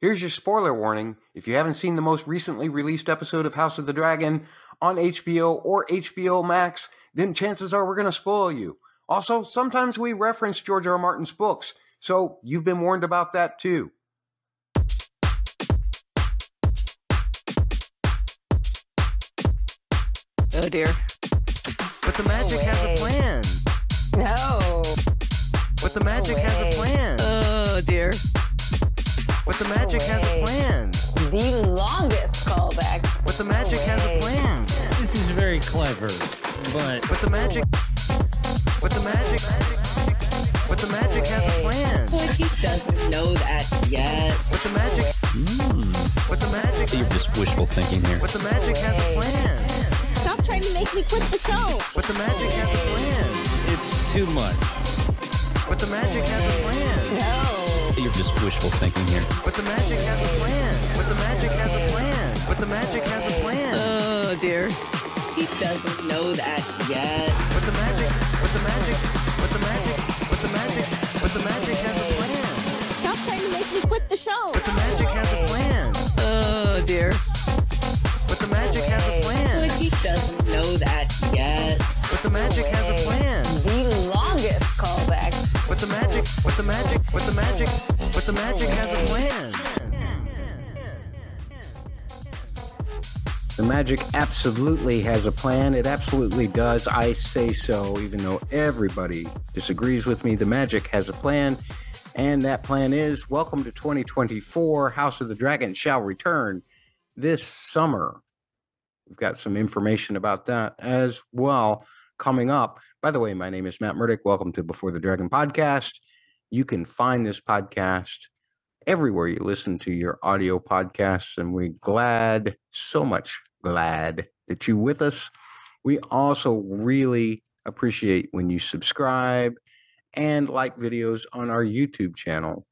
Here's your spoiler warning. If you haven't seen the most recently released episode of House of the Dragon on HBO or HBO Max, then chances are we're going to spoil you. Also, sometimes we reference George R. R. Martin's books, so you've been warned about that too. Oh dear. But the magic has a plan. No. But the magic has a plan. Oh dear. But the magic has a plan. The longest callback. But the magic has a plan. This is very clever, but But the magic. But the magic. But the magic has a plan. Well, he doesn't know that yet. But the magic. Hmm. But the magic. You're just wishful thinking here. But the magic has a plan. Stop trying to make me quit the show. But the magic has a plan. it's too much. But the magic has a plan. No. You're just wishful thinking here. But the magic has a plan. But the magic has a plan. But the magic has a plan. Oh dear. He doesn't know that yet. But the magic. But the magic. But the magic. But the magic. But the magic has a plan. Stop trying to make me quit the show. Magic. But the magic. But the magic. Has a plan. The magic absolutely has a plan. It absolutely does. I say so, even though everybody disagrees with me. The magic has a plan, and that plan is welcome to 2024. House of the Dragon shall return this summer. We've got some information about that as well coming up. By the way, my name is Matt Murdock. Welcome to Before the Dragon podcast. You can find this podcast everywhere you listen to your audio podcasts, and we're glad, so much glad that you're with us. We also really appreciate when you subscribe and like videos on our YouTube channel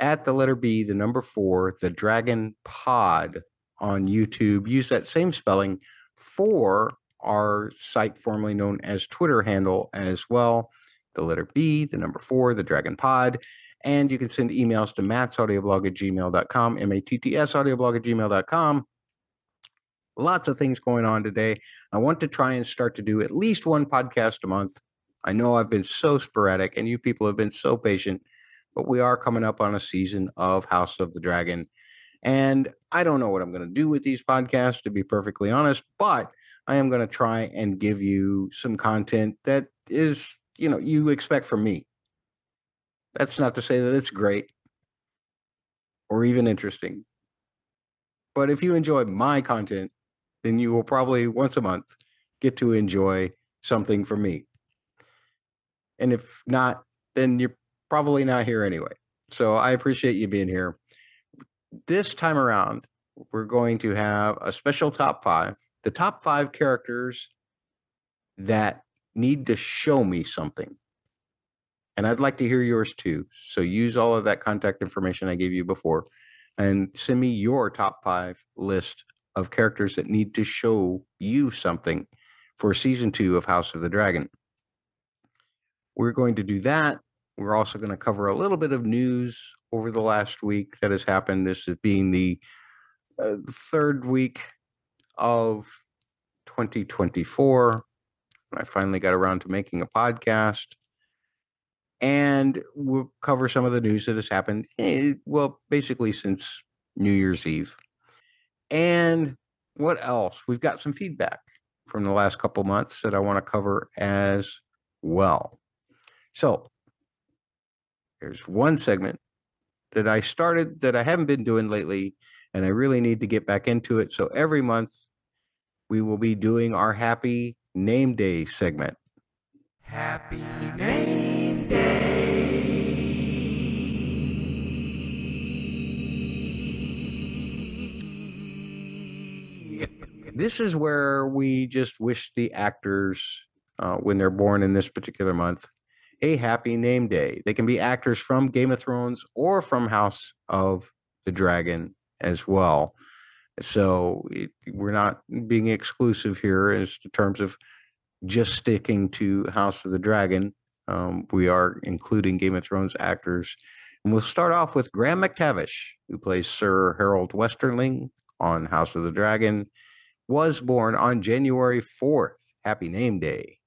at the letter B, the number four, the Dragon Pod on YouTube. Use that same spelling for our site formerly known as Twitter handle as well. The letter B, the number four, the Dragon Pod. And you can send emails to mattsaudioblog at gmail.com, M A T T S audioblog at gmail.com. Lots of things going on today. I want to try and start to do at least one podcast a month. I know I've been so sporadic and you people have been so patient, but we are coming up on a season of House of the Dragon. And I don't know what I'm going to do with these podcasts, to be perfectly honest, but I am going to try and give you some content that is, you know, you expect from me. That's not to say that it's great or even interesting. But if you enjoy my content, then you will probably once a month get to enjoy something from me. And if not, then you're probably not here anyway. So I appreciate you being here. This time around, we're going to have a special top five. The top five characters that need to show me something. And I'd like to hear yours too. So use all of that contact information I gave you before and send me your top five list of characters that need to show you something for season two of House of the Dragon. We're going to do that. We're also going to cover a little bit of news over the last week that has happened. This is being the uh, third week of 2024. When I finally got around to making a podcast. And we'll cover some of the news that has happened, eh, well, basically since New Year's Eve. And what else? We've got some feedback from the last couple months that I want to cover as well. So, there's one segment that I started that I haven't been doing lately, and I really need to get back into it. So, every month we will be doing our Happy Name Day segment. Happy Name Day. This is where we just wish the actors, uh, when they're born in this particular month, a happy name day. They can be actors from Game of Thrones or from House of the Dragon as well. So it, we're not being exclusive here as to terms of just sticking to House of the Dragon. Um, we are including Game of Thrones actors And we'll start off with Graham McTavish, who plays Sir Harrold Westerling on House of the Dragon, was born on January 4th. Happy name day.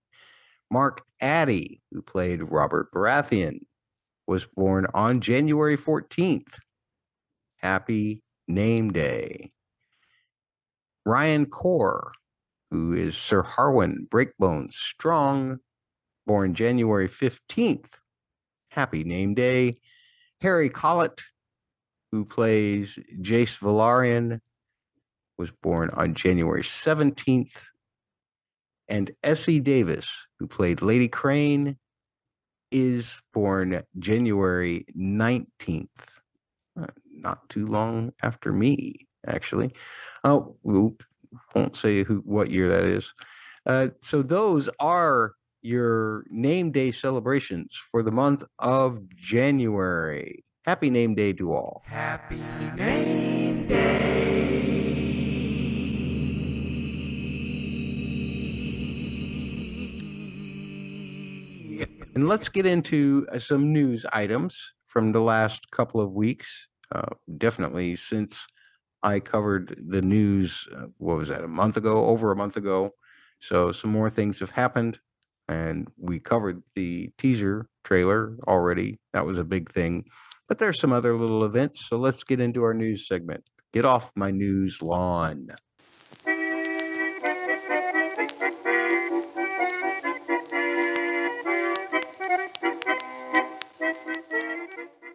Mark Addy, who played Robert Baratheon, was born on January 14th. Happy name day. Ryan Corr, who is Sir Harwin Breakbone Strong, born January 15th. Happy name day. Harry Collett, who plays Jace Velaryon, was born on January 17th. And Essie Davis, who played Lady Crane, is born January 19th. Uh, not too long after me, actually. Oh, won't say who what year that is. Uh, so those are your name day celebrations for the month of January. Happy name day to all. Happy name day. And let's get into uh, some news items from the last couple of weeks. Uh, definitely since I covered the news, uh, what was that, a month ago, over a month ago. So some more things have happened. And we covered the teaser trailer already. That was a big thing. But there's some other little events. So let's get into our news segment. Get off my news lawn.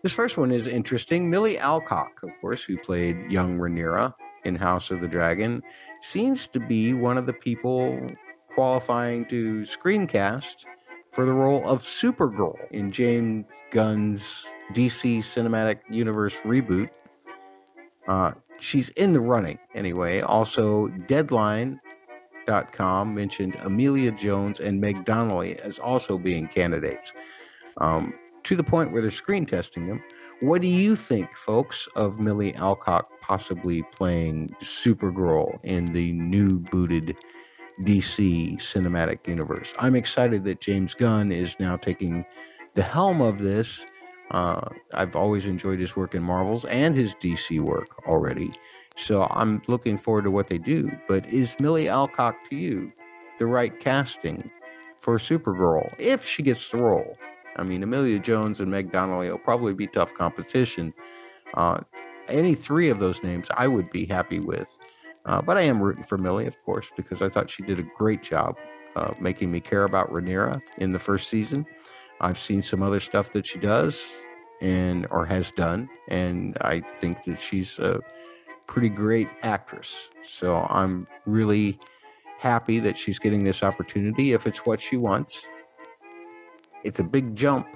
This first one is interesting. Milly Alcock, of course, who played young Rhaenyra in House of the Dragon, seems to be one of the people qualifying to screencast for the role of Supergirl in James Gunn's DC Cinematic Universe reboot. Uh, she's in the running anyway. Also, Deadline.com mentioned Emilia Jones and Meg Donnelly as also being candidates. Um, to the point where they're screen testing them. What do you think, folks, of Milly Alcock possibly playing Supergirl in the new booted DC cinematic universe? I'm excited that James Gunn is now taking the helm of this. Uh, I've always enjoyed his work in Marvels and his DC work already. So I'm looking forward to what they do. But is Milly Alcock to you the right casting for Supergirl if she gets the role? I mean, Emilia Jones and Meg Donnelly will probably be tough competition. Uh, any three of those names I would be happy with. Uh, but I am rooting for Milly, of course, because I thought she did a great job uh, making me care about Rhaenyra in the first season. I've seen some other stuff that she does and or has done, and I think that she's a pretty great actress. So I'm really happy that she's getting this opportunity if it's what she wants it's a big jump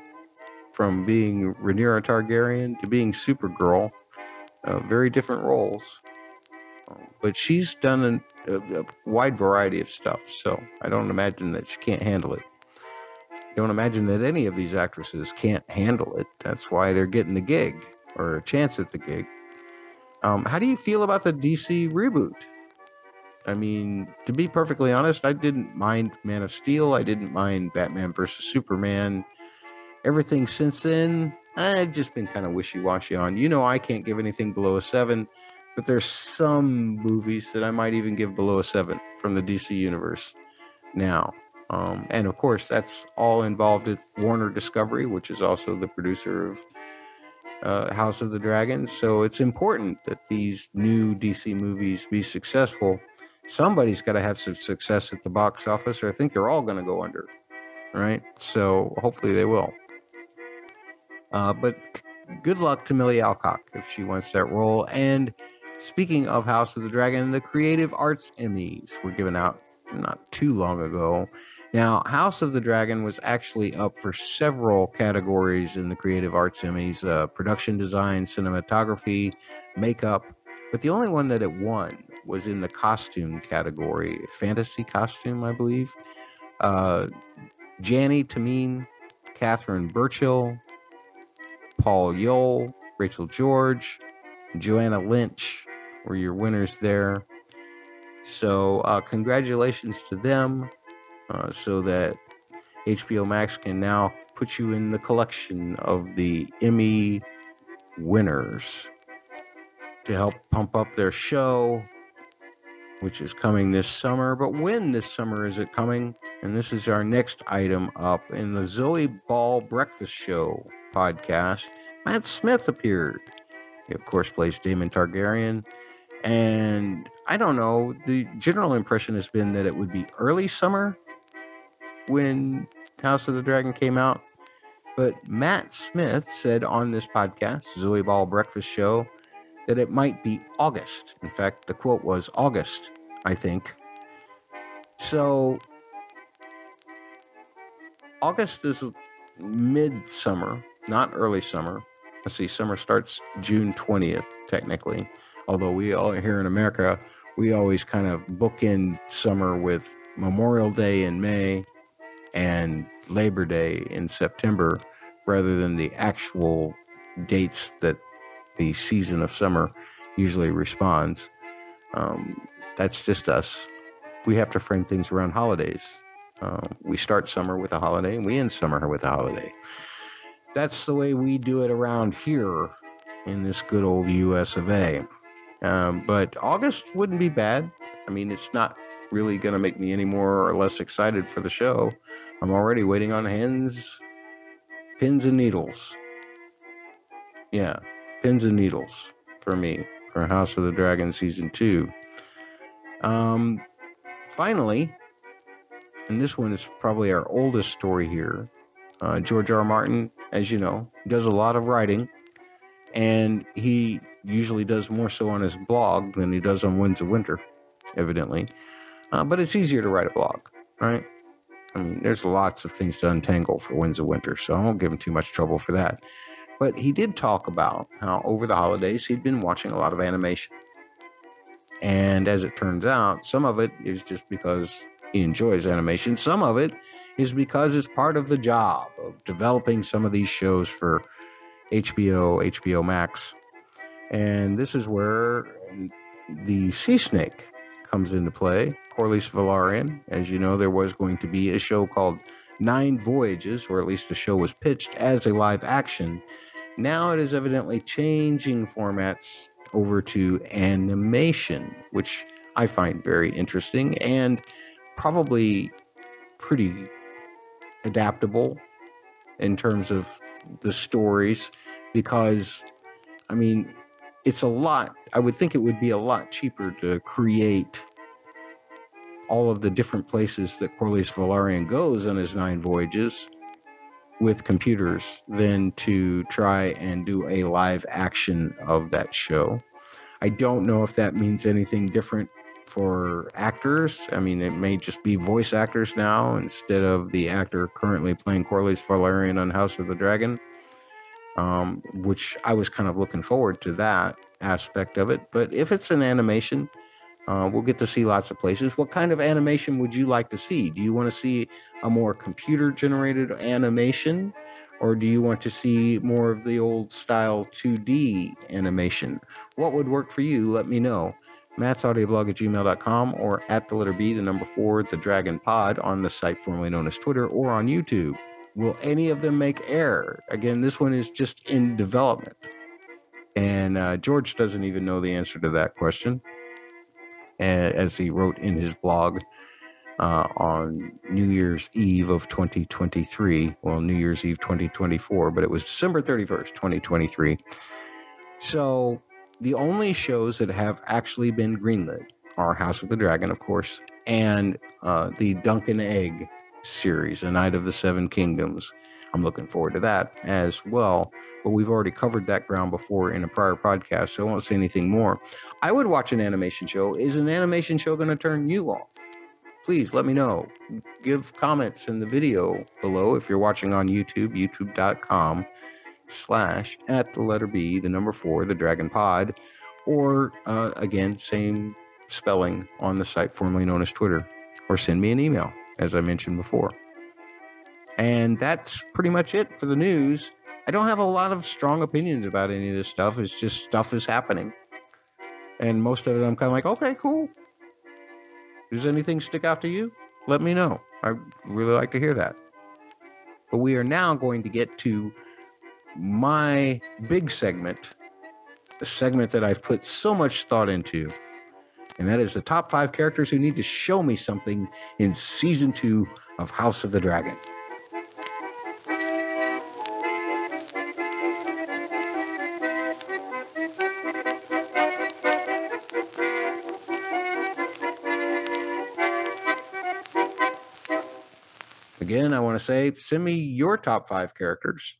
from being Rhaenyra Targaryen to being Supergirl. Uh, very different roles, um, but she's done a, a, a, wide variety of stuff. So I don't imagine that she can't handle it. Don't imagine that any of these actresses can't handle it. That's why they're getting the gig or a chance at the gig. Um, how do you feel about the DC reboot? I mean, to be perfectly honest, I didn't mind Man of Steel. I didn't mind Batman versus Superman. Everything since then, I've just been kind of wishy washy on. You know, I can't give anything below a seven, but there's some movies that I might even give below a seven from the DC universe now. Um, and of course, that's all involved with Warner Discovery, which is also the producer of uh, House of the Dragon. So it's important that these new DC movies be successful somebody's got to have some success at the box office, or I think they're all going to go under. Right. So hopefully they will. Uh, but good luck to Milly Alcock if she wants that role. And speaking of House of the Dragon, the Creative Arts Emmys were given out not too long ago. Now, House of the Dragon was actually up for several categories in the Creative Arts Emmys uh, production design, cinematography, makeup, but the only one that it won was in the costume category, fantasy costume, I believe. Uh, Jany Temime, Catherine Burchill, Paul Yole, Rachel George, Joanna Lynch were your winners there. So, uh, congratulations to them uh, so that HBO Max can now put you in the collection of the Emmy Winners to help pump up their show, which is coming this summer. But when this summer is it coming? And this is our next item up in the Zoe Ball Breakfast Show podcast. Matt Smith appeared. He, of course, plays Daemon Targaryen. And I don't know, the general impression has been that it would be early summer when House of the Dragon came out. But Matt Smith said on this podcast, Zoe Ball Breakfast Show, that it might be August. In fact, the quote was August, I think. So August is midsummer, not early summer. Let's see, summer starts June 20th, technically. Although we all here in America, we always kind of bookend summer with Memorial Day in May and Labor Day in September rather than the actual dates that the season of summer usually responds. Um, that's just us. We have to frame things around holidays. Uh, we start summer with a holiday and we end summer with a holiday. That's the way we do it around here in this good old US of A. Um, but August wouldn't be bad. I mean, it's not really going to make me any more or less excited for the show. I'm already waiting on hands, pins, and needles. Yeah, pins and needles for me for House of the Dragon season two. Um, finally, and this one is probably our oldest story here. Uh, George R. R. Martin, as you know, does a lot of writing, and he usually does more so on his blog than he does on Winds of Winter, evidently. Uh, but it's easier to write a blog, right? I mean, there's lots of things to untangle for Winds of Winter, so I won't give him too much trouble for that. But he did talk about how over the holidays he'd been watching a lot of animation. And as it turns out, some of it is just because he enjoys animation, some of it is because it's part of the job of developing some of these shows for HBO, HBO Max. And this is where the Sea Snake comes into play. Corlys Velaryon, as you know, there was going to be a show called Nine Voyages, or at least the show was pitched as a live action. Now it is evidently changing formats over to animation, which I find very interesting and probably pretty adaptable in terms of the stories because I mean it's a lot I would think it would be a lot cheaper to create all of the different places that Corlys Velaryon goes on his nine voyages with computers than to try and do a live action of that show. I don't know if that means anything different for actors. I mean, it may just be voice actors now instead of the actor currently playing Corlys Velaryon on House of the Dragon, um, which I was kind of looking forward to that aspect of it. But if it's an animation, uh, we'll get to see lots of places. What kind of animation would you like to see? Do you want to see a more computer generated animation? Or do you want to see more of the old style 2D animation? What would work for you? Let me know. Matt's audioblog at gmail.com or at the letter B, the number four, the Dragon Pod on the site formerly known as Twitter or on YouTube. Will any of them make air? Again, this one is just in development. And uh, George doesn't even know the answer to that question, as he wrote in his blog uh, on New Year's Eve of 2023. Well, New Year's Eve 2024, but it was December 31st, 2023. So the only shows that have actually been greenlit are House of the Dragon, of course, and uh, the Dunk and Egg series, A Knight of the Seven Kingdoms. I'm looking forward to that as well. But we've already covered that ground before in a prior podcast, so I won't say anything more. I would watch an animation show. Is an animation show going to turn you off? Please let me know. Give comments in the video below if you're watching on YouTube, youtube.com slash at the letter B, the number four, the Dragon Pod, or uh, again, same spelling on the site formerly known as Twitter, or send me an email, as I mentioned before. And that's pretty much it for the news. I don't have a lot of strong opinions about any of this stuff. It's just stuff is happening. And most of it, I'm kind of like, okay, cool. Does anything stick out to you? Let me know. I really like to hear that. But we are now going to get to my big segment, the segment that I've put so much thought into, and that is the top five characters who need to show me something in season two of House of the Dragon. Again, I want to say send me your top five characters.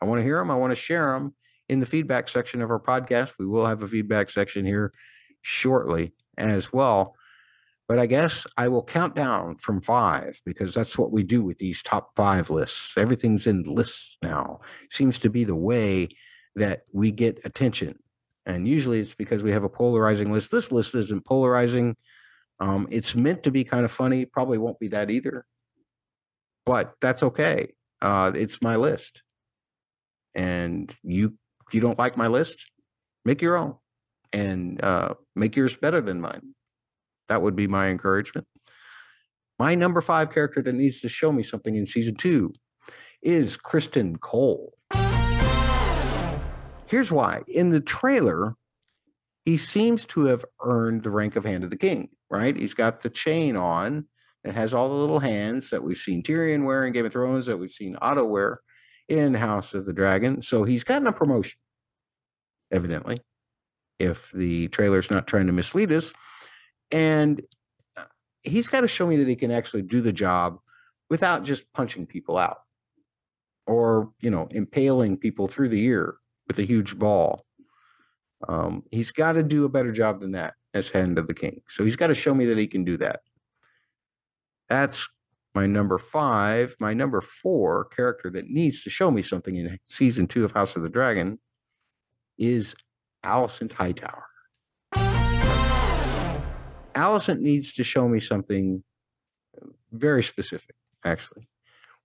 I want to hear them. I want to share them in the feedback section of our podcast. We will have a feedback section here shortly as well. But I guess I will count down from five because that's what we do with these top five lists. Everything's in lists now. Seems to be the way that we get attention. And usually it's because we have a polarizing list. This list isn't polarizing. Um, it's meant to be kind of funny. Probably won't be that either. But that's okay. Uh, it's my list. And you you don't like my list, make your own and uh, make yours better than mine. That would be my encouragement. My number five character that needs to show me something in season two is Criston Cole. Here's why. In the trailer, he seems to have earned the rank of Hand of the King, right? He's got the chain on that has all the little hands that we've seen Tyrion wear in Game of Thrones, that we've seen Otto wear in House of the Dragon. So he's gotten a promotion, evidently, if the trailer's not trying to mislead us. And uh, he's got to show me that he can actually do the job without just punching people out or, you know, impaling people through the ear with a huge ball. Um, he's got to do a better job than that as Hand of the King. So he's got to show me that he can do that. That's my number five. My number four character that needs to show me something in season two of House of the Dragon is Alicent Hightower. Alicent needs to show me something very specific, actually.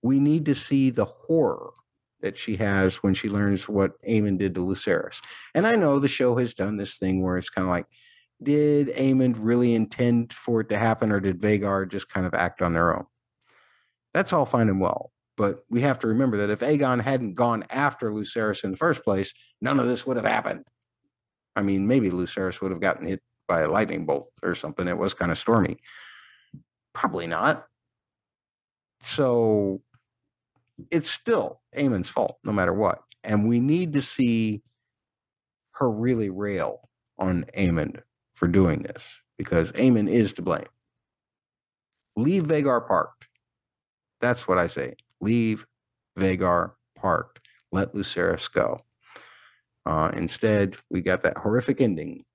We need to see the horror that she has when she learns what Aemond did to Lucerys. And I know the show has done this thing where it's kind of like, did Aemond really intend for it to happen, or did Vhagar just kind of act on their own? That's all fine and well. But we have to remember that if Aegon hadn't gone after Lucerys in the first place, none of this would have happened. I mean, maybe Lucerys would have gotten hit by a lightning bolt or something. It was kind of stormy. Probably not. So it's still Aemond's fault, no matter what. And we need to see her really rail on Aemond for doing this because Aemond is to blame. Leave Vhagar parked. That's what I say. Leave Vhagar parked. Let Lucerys go. Uh, instead, we got that horrific ending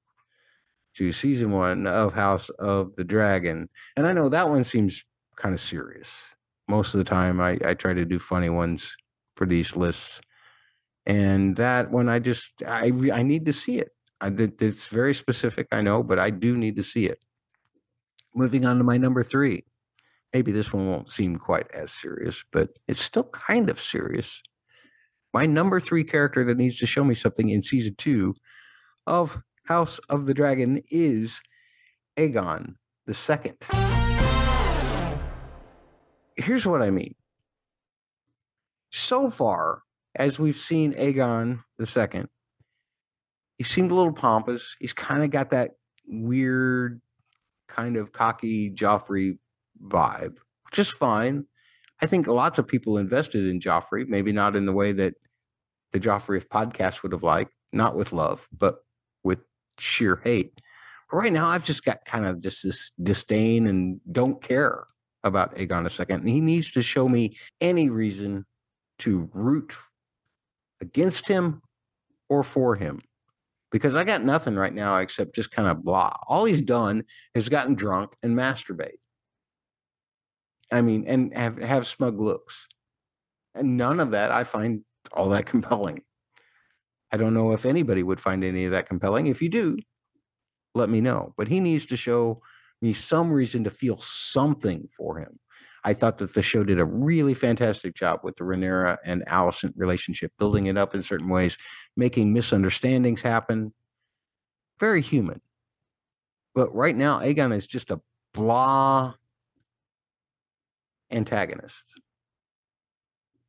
to season one of House of the Dragon. And I know that one seems kind of serious. Most of the time, I, I try to do funny ones for these lists. And that one, I just, I, I need to see it. I, it's very specific, I know, but I do need to see it. Moving on to my number three. Maybe this one won't seem quite as serious, but it's still kind of serious. My number three character that needs to show me something in season two of House of the Dragon is Aegon the Second. Here's what I mean. So far, as we've seen Aegon the Second, he seemed a little pompous. He's kind of got that weird, kind of cocky Joffrey vibe, which is fine. I think lots of people invested in Joffrey, maybe not in the way that the Joffrey of podcast would have liked, not with love, but with sheer hate. But right now, I've just got kind of just this disdain and don't care about Aegon II. And he needs to show me any reason to root against him or for him because I got nothing right now except just kind of blah. All he's done is gotten drunk and masturbate. I mean, and have, have smug looks. And none of that I find all that compelling. I don't know if anybody would find any of that compelling. If you do, let me know. But he needs to show me some reason to feel something for him. I thought that the show did a really fantastic job with the Rhaenyra and Alicent relationship, building it up in certain ways, making misunderstandings happen. Very human. But right now, Aegon is just a blah antagonist.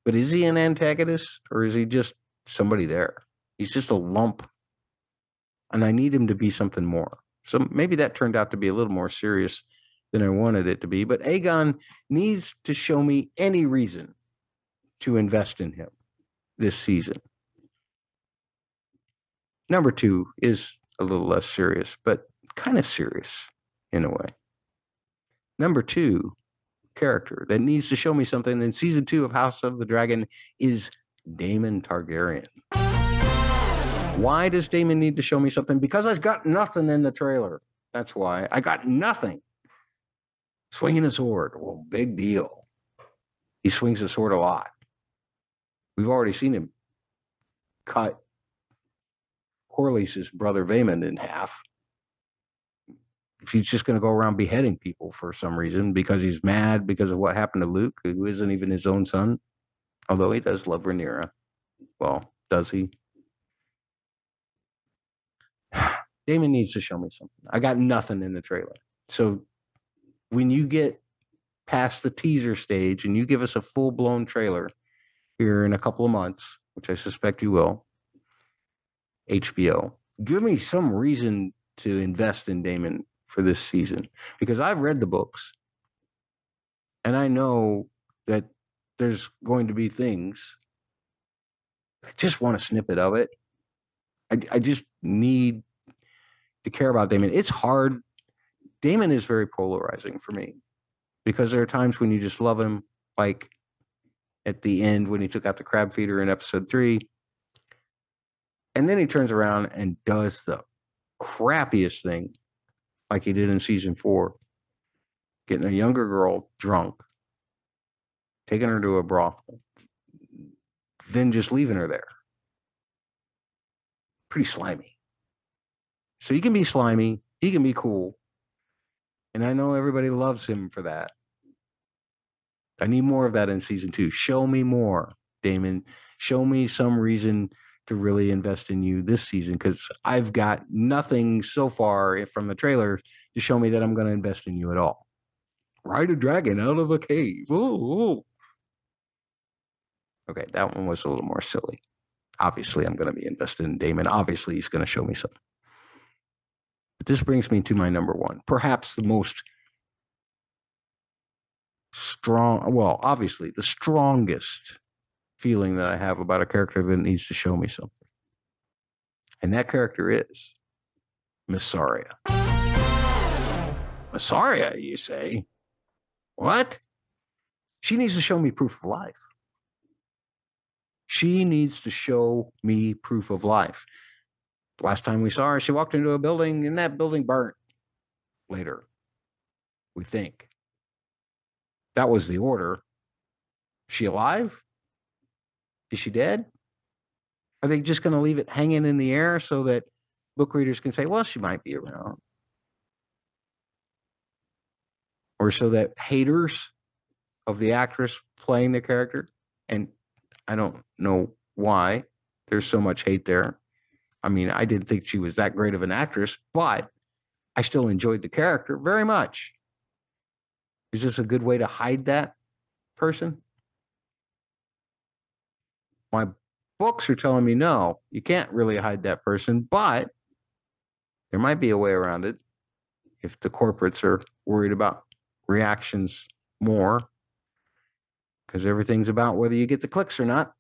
But is he an antagonist or is he just somebody there. He's just a lump. And I need him to be something more. So maybe that turned out to be a little more serious than I wanted it to be. But Aegon needs to show me any reason to invest in him this season. Number two is a little less serious, but kind of serious in a way. Number two character that needs to show me something in season two of House of the Dragon is Daemon Targaryen. Why does Daemon need to show me something? Because I've got nothing in the trailer. That's why I got nothing. Swinging a sword, well, big deal. He swings a sword a lot. We've already seen him cut Corlys's brother Vaemond in half. If he's just going to go around beheading people for some reason because he's mad because of what happened to Luke, who isn't even his own son, although he does love Rhaenyra. Well, does he? Daemon needs to show me something. I got nothing in the trailer. So when you get past the teaser stage and you give us a full blown trailer here in a couple of months, which I suspect you will, HBO, give me some reason to invest in Daemon for this season because I've read the books and I know that there's going to be things. I just want a snippet of it. I, I just need to care about Daemon. It's hard. Daemon is very polarizing for me because there are times when you just love him, like at the end when he took out the crab feeder in episode three. And then he turns around and does the crappiest thing, like he did in season four getting a younger girl drunk, taking her to a brothel, then just leaving her there. Pretty slimy. So he can be slimy, he can be cool. And I know everybody loves him for that. I need more of that in season two. Show me more, Daemon. Show me some reason to really invest in you this season because I've got nothing so far from the trailer to show me that I'm going to invest in you at all. Ride a dragon out of a cave. Ooh. Okay, that one was a little more silly. Obviously, I'm going to be invested in Daemon. Obviously, he's going to show me something. But this brings me to my number one, perhaps the most strong, well, obviously, the strongest feeling that I have about a character that needs to show me something. And that character is Mysaria. Mysaria, you say? What? She needs to show me proof of life. She needs to show me proof of life. Last time we saw her, she walked into a building and that building burnt later, we think. That was the order. She alive? Is she dead? Are they just going to leave it hanging in the air so that book readers can say, well, she might be around? Or so that haters of the actress playing the character, and I don't know why there's so much hate there. I mean, I didn't think she was that great of an actress, but I still enjoyed the character very much. Is this a good way to hide that person? My books are telling me no, you can't really hide that person, but there might be a way around it if the corporates are worried about reactions more because everything's about whether you get the clicks or not.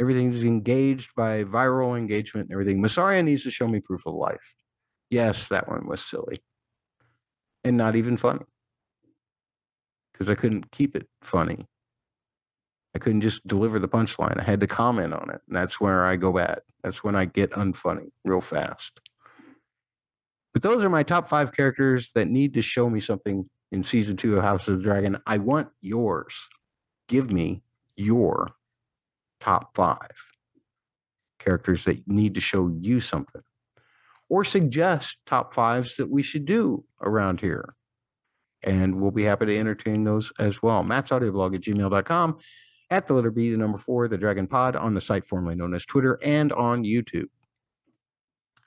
Everything's engaged by viral engagement and everything. Mysaria needs to show me proof of life. Yes, that one was silly and not even funny because I couldn't keep it funny. I couldn't just deliver the punchline. I had to comment on it. And that's where I go bad. That's when I get unfunny real fast. But those are my top five characters that need to show me something in season two of House of the Dragon. I want yours. Give me your top five characters that need to show you something or suggest top fives that we should do around here. And we'll be happy to entertain those as well. Matt's audioblog at gmail.com, at the letter B, the number four, the Dragon Pod on the site formerly known as Twitter and on YouTube.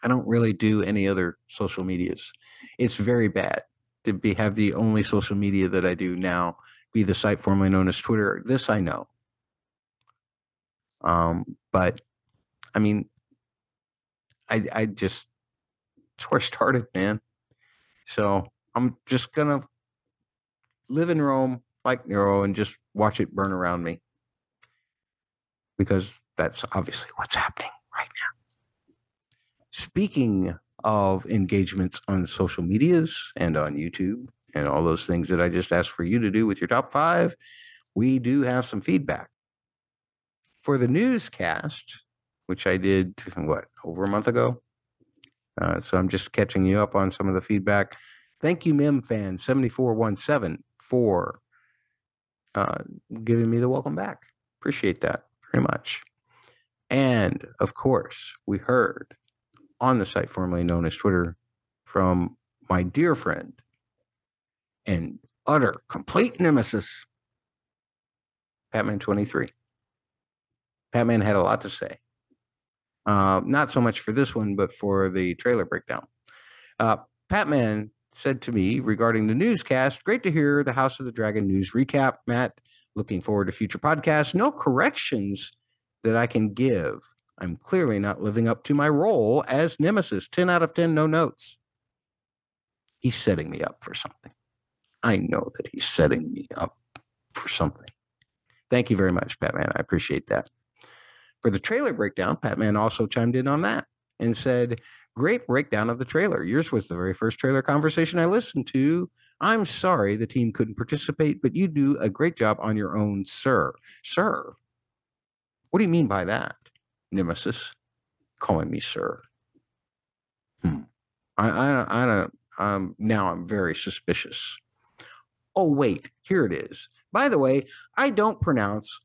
I don't really do any other social medias. It's very bad to be have the only social media that I do now be the site formerly known as Twitter. This I know. Um, but I mean, I I just it's where I started, man. So I'm just gonna live in Rome like Nero and just watch it burn around me. Because that's obviously what's happening right now. Speaking of engagements on social medias and on YouTube and all those things that I just asked for you to do with your top five, we do have some feedback. For the newscast, which I did, what, over a month ago? Uh, so I'm just catching you up on some of the feedback. Thank you, Mem Fan 7417, for uh, giving me the welcome back. Appreciate that very much. And of course, we heard on the site formerly known as Twitter from my dear friend and utter complete nemesis, Batman 23. Batman had a lot to say. Uh, not so much for this one, but for the trailer breakdown. Uh, Batman said to me regarding the newscast, great to hear the House of the Dragon news recap, Matt. Looking forward to future podcasts. No corrections that I can give. I'm clearly not living up to my role as Nemesis. 10 out of 10, no notes. He's setting me up for something. I know that he's setting me up for something. Thank you very much, Batman. I appreciate that. For the trailer breakdown, Batman also chimed in on that and said, Great breakdown of the trailer. Yours was the very first trailer conversation I listened to. I'm sorry the team couldn't participate, but you do a great job on your own, sir. Sir? What do you mean by that? Nemesis calling me sir. Hmm. I, I, I don't, um, now I'm very suspicious. Oh, wait, here it is. By the way, I don't pronounce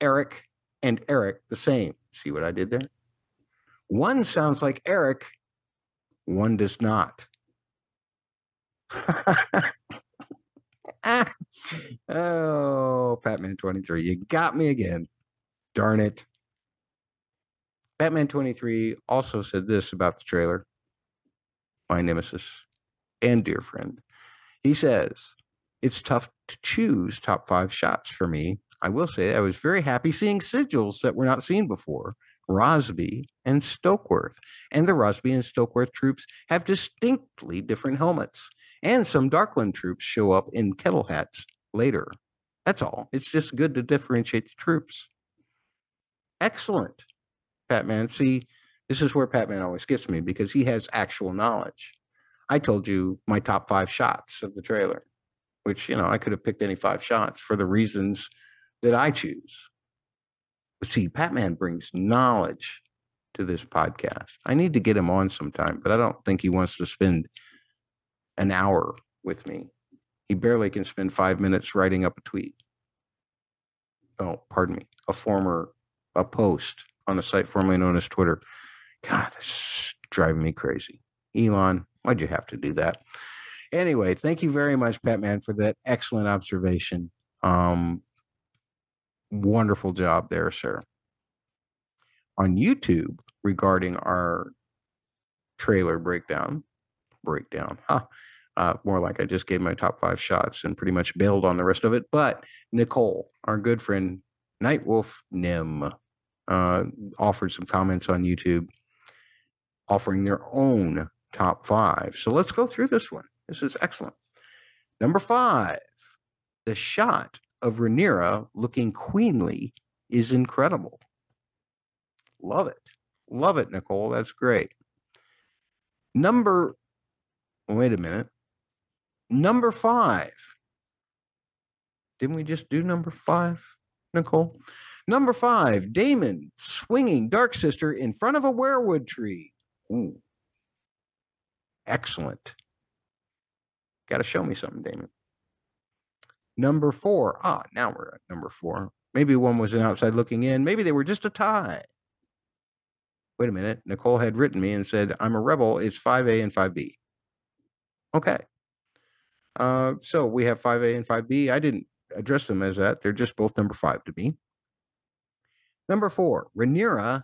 Eric and Eric the same. See what I did there? One sounds like Eric, one does not. oh, Batman 23, you got me again. Darn it. Batman 23 also said this about the trailer. My nemesis and dear friend. He says, It's tough to choose top five shots for me. I will say I was very happy seeing sigils that were not seen before. Rosby and Stokeworth. And the Rosby and Stokeworth troops have distinctly different helmets. And some Darklyn troops show up in kettle hats later. That's all. It's just good to differentiate the troops. Excellent, Batman. See, this is where Batman always gets me because he has actual knowledge. I told you my top five shots of the trailer, which, you know, I could have picked any five shots for the reasons that I choose. But see, Batman brings knowledge to this podcast. I need to get him on sometime, but I don't think he wants to spend an hour with me. He barely can spend five minutes writing up a tweet. Oh, pardon me, a former a post on a site formerly known as Twitter. God, this is driving me crazy. Elon, why'd you have to do that? Anyway, thank you very much, Batman, for that excellent observation. Um, wonderful job there, sir. On YouTube, regarding our trailer breakdown, breakdown, huh? Uh, more like I just gave my top five shots and pretty much bailed on the rest of it. But Nicole, our good friend Nightwolf Nim, uh, offered some comments on YouTube, offering their own top five. So let's go through this one. This is excellent. Number five, the shot of Rhaenyra looking queenly is incredible. Love it. Love it, Nicole. That's great. Number, wait a minute. Number five. Didn't we just do number five, Nicole? Number five, Daemon swinging Dark Sister in front of a weirwood tree. Ooh. Excellent. Got to show me something, Daemon. Number four. Ah, now we're at number four. Maybe one was an outside looking in. Maybe they were just a tie. Wait a minute. Nicole had written me and said, I'm a rebel. It's 5A and 5B. Okay. Uh, so we have 5A and 5B. I didn't address them as that. They're just both number five to me. Number four, Rhaenyra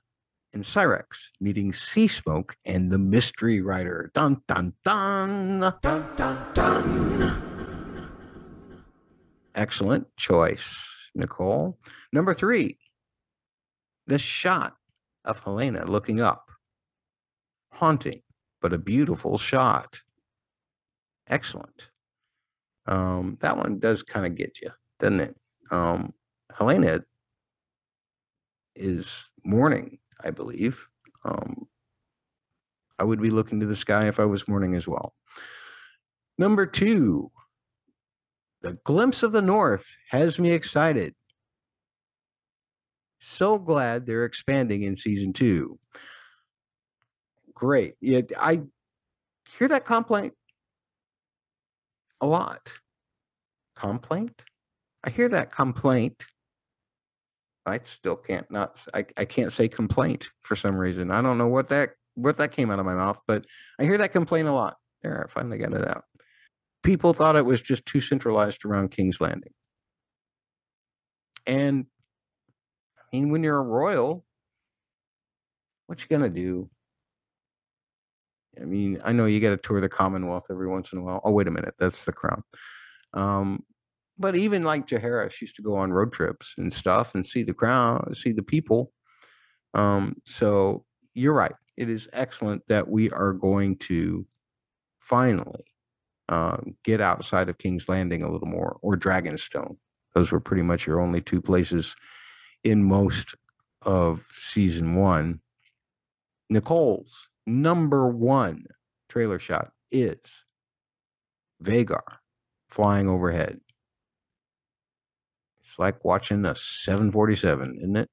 and Syrax meeting Sea Smoke and the Mystery Rider. Dun dun dun. Dun dun dun. Excellent choice, Nicole. Number three, The shot of Helaena looking up, haunting, but a beautiful shot. Excellent. Um, that one does kind of get you, doesn't it? Um, Helaena is mourning, I believe. Um, I would be looking to the sky if I was mourning as well. Number two, the glimpse of the north has me excited. So glad they're expanding in season two. Great. Yeah, I hear that complaint a lot. Complaint? I hear that complaint. I still can't not I, I can't say complaint for some reason. I don't know what that what that came out of my mouth, but I hear that complaint a lot. There, I finally got it out. People thought it was just too centralized around King's Landing. And I mean, when you're a royal, what you gonna do? I mean, I know you got to tour the Commonwealth every once in a while. Oh, wait a minute, that's the crown. Um, but even like Jaehaerys used to go on road trips and stuff and see the crown, see the people. Um, so you're right. It is excellent that we are going to finally um, get outside of King's Landing a little more or Dragonstone. Those were pretty much your only two places in most of season one. Nicole's number one trailer shot is Vhagar flying overhead. It's like watching a 747, isn't it?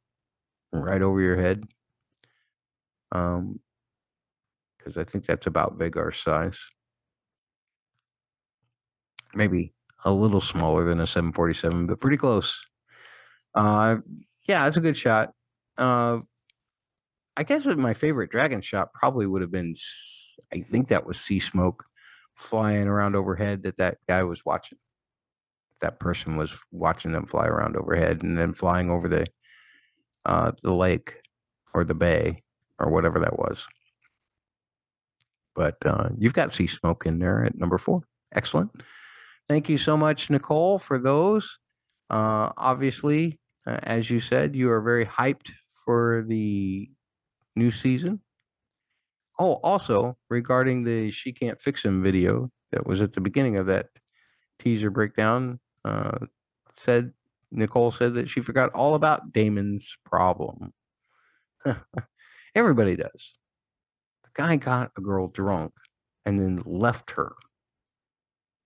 Right over your head. Um, because I think that's about Vhagar's size. Maybe a little smaller than a 747, but pretty close. Uh, yeah, it's a good shot. Uh, I guess my favorite dragon shot probably would have been, I think that was Seasmoke flying around overhead that that guy was watching. That person was watching them fly around overhead and then flying over the uh, the lake or the bay or whatever that was. But uh, you've got Seasmoke in there at number four. Excellent. Thank you so much, Nicole, for those. Uh, obviously, uh, as you said, you are very hyped for the new season. Oh, also regarding the She Can't Fix Him video that was at the beginning of that teaser breakdown, uh, said Nicole said that she forgot all about Daemon's problem. Everybody does. The guy got a girl drunk and then left her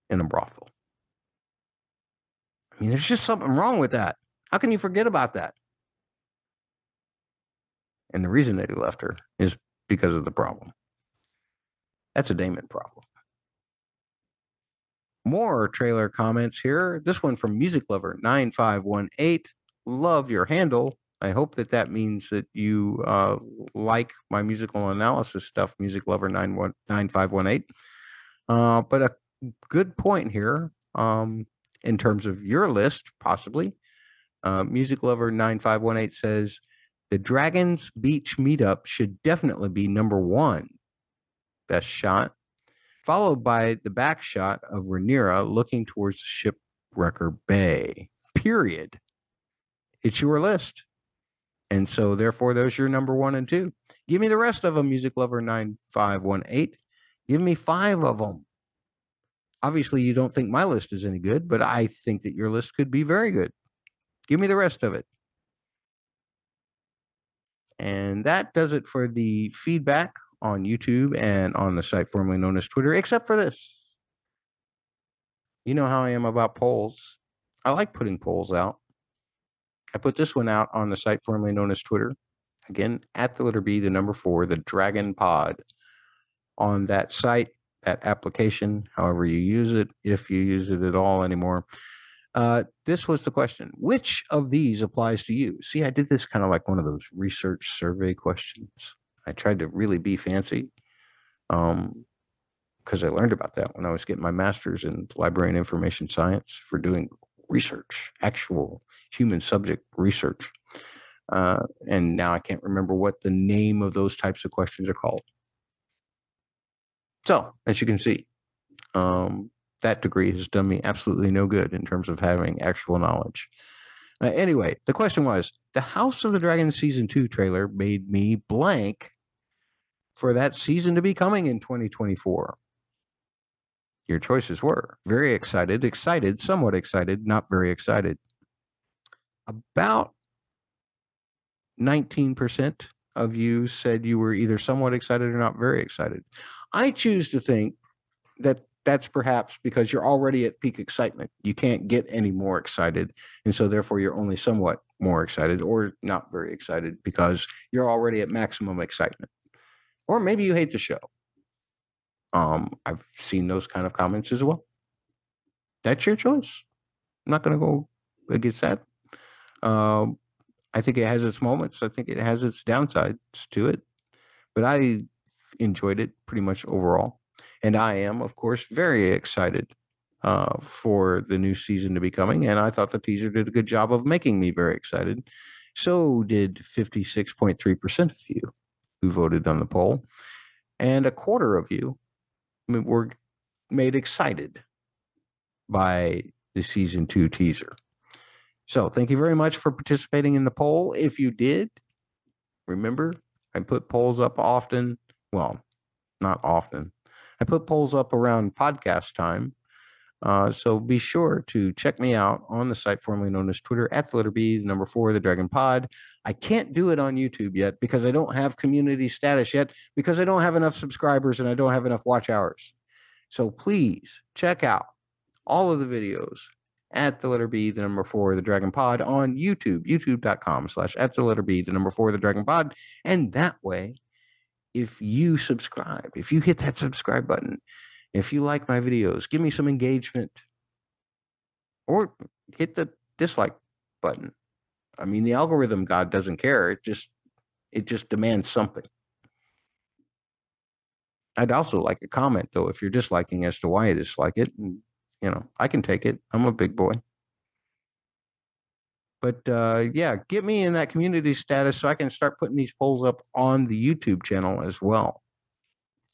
in a brothel. I mean, there's just something wrong with that. How can you forget about that? And the reason that he left her is because of the problem. That's a Daemon problem. More trailer comments here. This one from Music Lover 9518. Love your handle. I hope that that means that you uh, like my musical analysis stuff, Music Lover 9518. Uh, but a good point here um, in terms of your list, possibly. Uh, Music Lover 9518 says the Dragons Beach meetup should definitely be number one. Best shot followed by the back shot of Rhaenyra looking towards Shipbreaker Bay. Period. It's your list. And so therefore those are your number one and two. Give me the rest of them, Music Lover 9518. Give me five of them. Obviously, you don't think my list is any good, but I think that your list could be very good. Give me the rest of it. And that does it for the feedback on YouTube and on the site formerly known as Twitter, except for this. You know how I am about polls. I like putting polls out. I put this one out on the site formerly known as Twitter. Again, at the letter B, the number four, the Dragon Pod. On that site, that application, however you use it, if you use it at all anymore. Uh, this was the question Which of these applies to you? See, I did this kind of like one of those research survey questions. I tried to really be fancy um, because I learned about that when I was getting my master's in library and information science for doing research, actual human subject research. Uh, and now I can't remember what the name of those types of questions are called. So, as you can see, um, that degree has done me absolutely no good in terms of having actual knowledge. Uh, anyway, the question was the House of the Dragon season two trailer made me blank for that season to be coming in 2024. Your choices were very excited, excited, somewhat excited, not very excited. About 19% of you said you were either somewhat excited or not very excited. I choose to think that that's perhaps because you're already at peak excitement. You can't get any more excited. And so, therefore, you're only somewhat more excited or not very excited because you're already at maximum excitement. Or maybe you hate the show. Um, I've seen those kind of comments as well. That's your choice. I'm not going to go against that. Um, I think it has its moments. I think it has its downsides to it, but I enjoyed it pretty much overall. And I am, of course, very excited uh, for the new season to be coming. And I thought the teaser did a good job of making me very excited. So did 56.3% of you who voted on the poll. And a quarter of you were made excited by the season two teaser. So thank you very much for participating in the poll. If you did, remember, I put polls up often. Well, not often. I put polls up around podcast time. Uh, so be sure to check me out on the site formerly known as Twitter at the letter B, the number four, the Dragon Pod. I can't do it on YouTube yet because I don't have community status yet because I don't have enough subscribers and I don't have enough watch hours. So please check out all of the videos at the letter B, the number four, the Dragon Pod on YouTube, youtube.com slash at the letter B, the number four, the Dragon Pod. And that way, if you subscribe, if you hit that subscribe button, if you like my videos, give me some engagement or hit the dislike button. I mean, the algorithm God doesn't care. It just it just demands something. I'd also like a comment though if you're disliking as to why you dislike it. And, you know, I can take it. I'm a big boy. But uh, yeah, get me in that community status so I can start putting these polls up on the YouTube channel as well,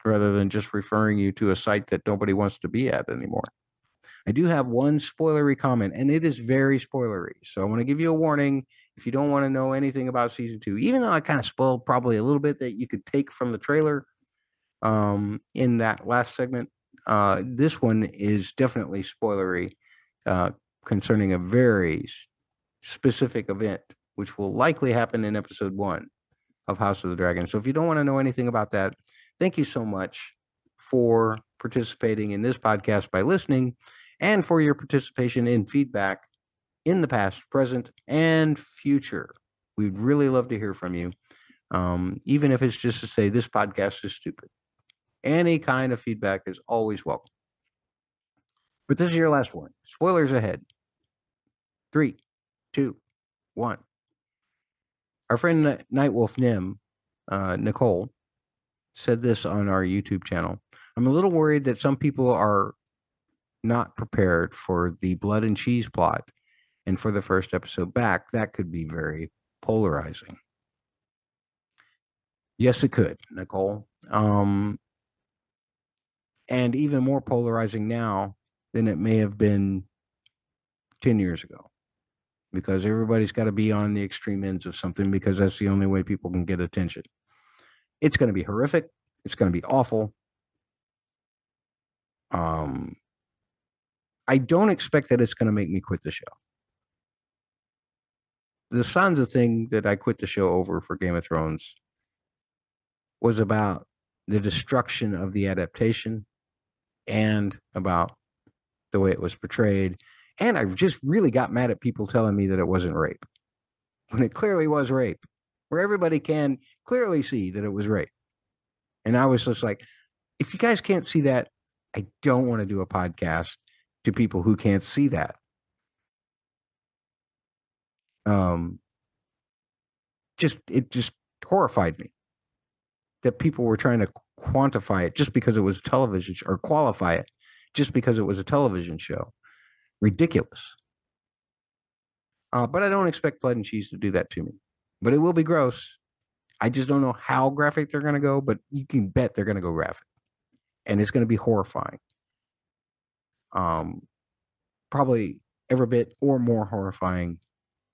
rather than just referring you to a site that nobody wants to be at anymore. I do have one spoilery comment, and it is very spoilery. So I want to give you a warning if you don't want to know anything about season two, even though I kind of spoiled probably a little bit that you could take from the trailer um, in that last segment. Uh, this one is definitely spoilery uh, concerning a very specific event, which will likely happen in episode one of House of the Dragon. So if you don't want to know anything about that, thank you so much for participating in this podcast by listening and for your participation in feedback in the past, present, and future. We'd really love to hear from you, um, even if it's just to say this podcast is stupid. Any kind of feedback is always welcome. But this is your last one. Spoilers ahead. Three, two, one. Our friend Nightwolf Nim, uh, Nicole, said this on our YouTube channel. I'm a little worried that some people are not prepared for the blood and cheese plot. And for the first episode back, that could be very polarizing. Yes, it could, Nicole. Um, and even more polarizing now than it may have been 10 years ago because everybody's got to be on the extreme ends of something because that's the only way people can get attention. It's going to be horrific. It's going to be awful. Um, I don't expect that it's going to make me quit the show. The Sansa thing that I quit the show over for Game of Thrones was about the destruction of the adaptation and about the way it was portrayed. And I just really got mad at people telling me that it wasn't rape when it clearly was rape, where everybody can clearly see that it was rape. And I was just like, if you guys can't see that, I don't want to do a podcast to people who can't see that. Um, just it just horrified me that people were trying to quantify it just because it was a television or qualify it just because it was a television show. Ridiculous. Uh, but I don't expect blood and cheese to do that to me. But it will be gross. I just don't know how graphic they're going to go, but you can bet they're going to go graphic, and it's going to be horrifying. Um, probably every bit or more horrifying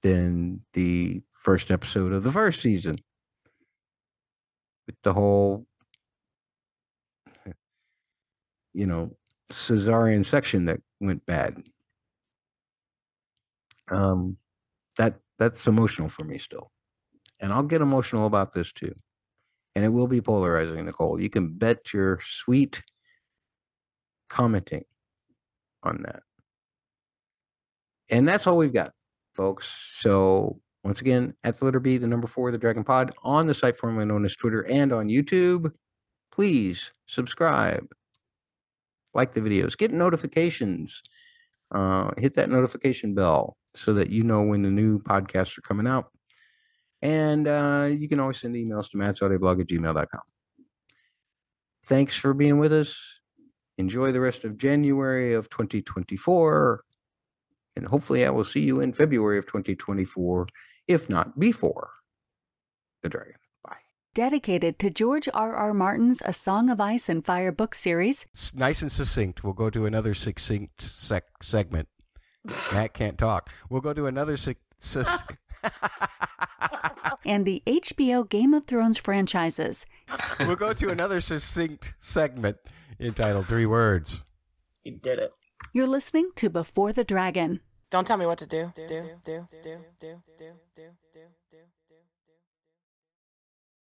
than the first episode of the first season. With the whole, you know, cesarean section that went bad. Um, that that's emotional for me still, and I'll get emotional about this too, and it will be polarizing, Nicole. You can bet your sweet commenting on that. And that's all we've got, folks. So once again, at the letter B, the number four, the Dragon Pod, on the site formerly known as Twitter and on YouTube. Please subscribe, like the videos, get notifications, uh, hit that notification bell so that you know when the new podcasts are coming out. And uh, you can always send emails to mattsaudioblog at gmail.com. Thanks for being with us. Enjoy the rest of January of 2024. And hopefully, I will see you in February of 2024, if not before the dragon. Bye. Dedicated to George R. R. Martin's A Song of Ice and Fire book series, It's nice and succinct. We'll go to another succinct sec- segment. Matt can't talk. We'll go to another suc- sus- and the HBO Game of Thrones franchises. we'll go to another succinct segment entitled Three Words. You did it. You're listening to Before the Dragon. Don't tell me what to do. Do do do do do do do do.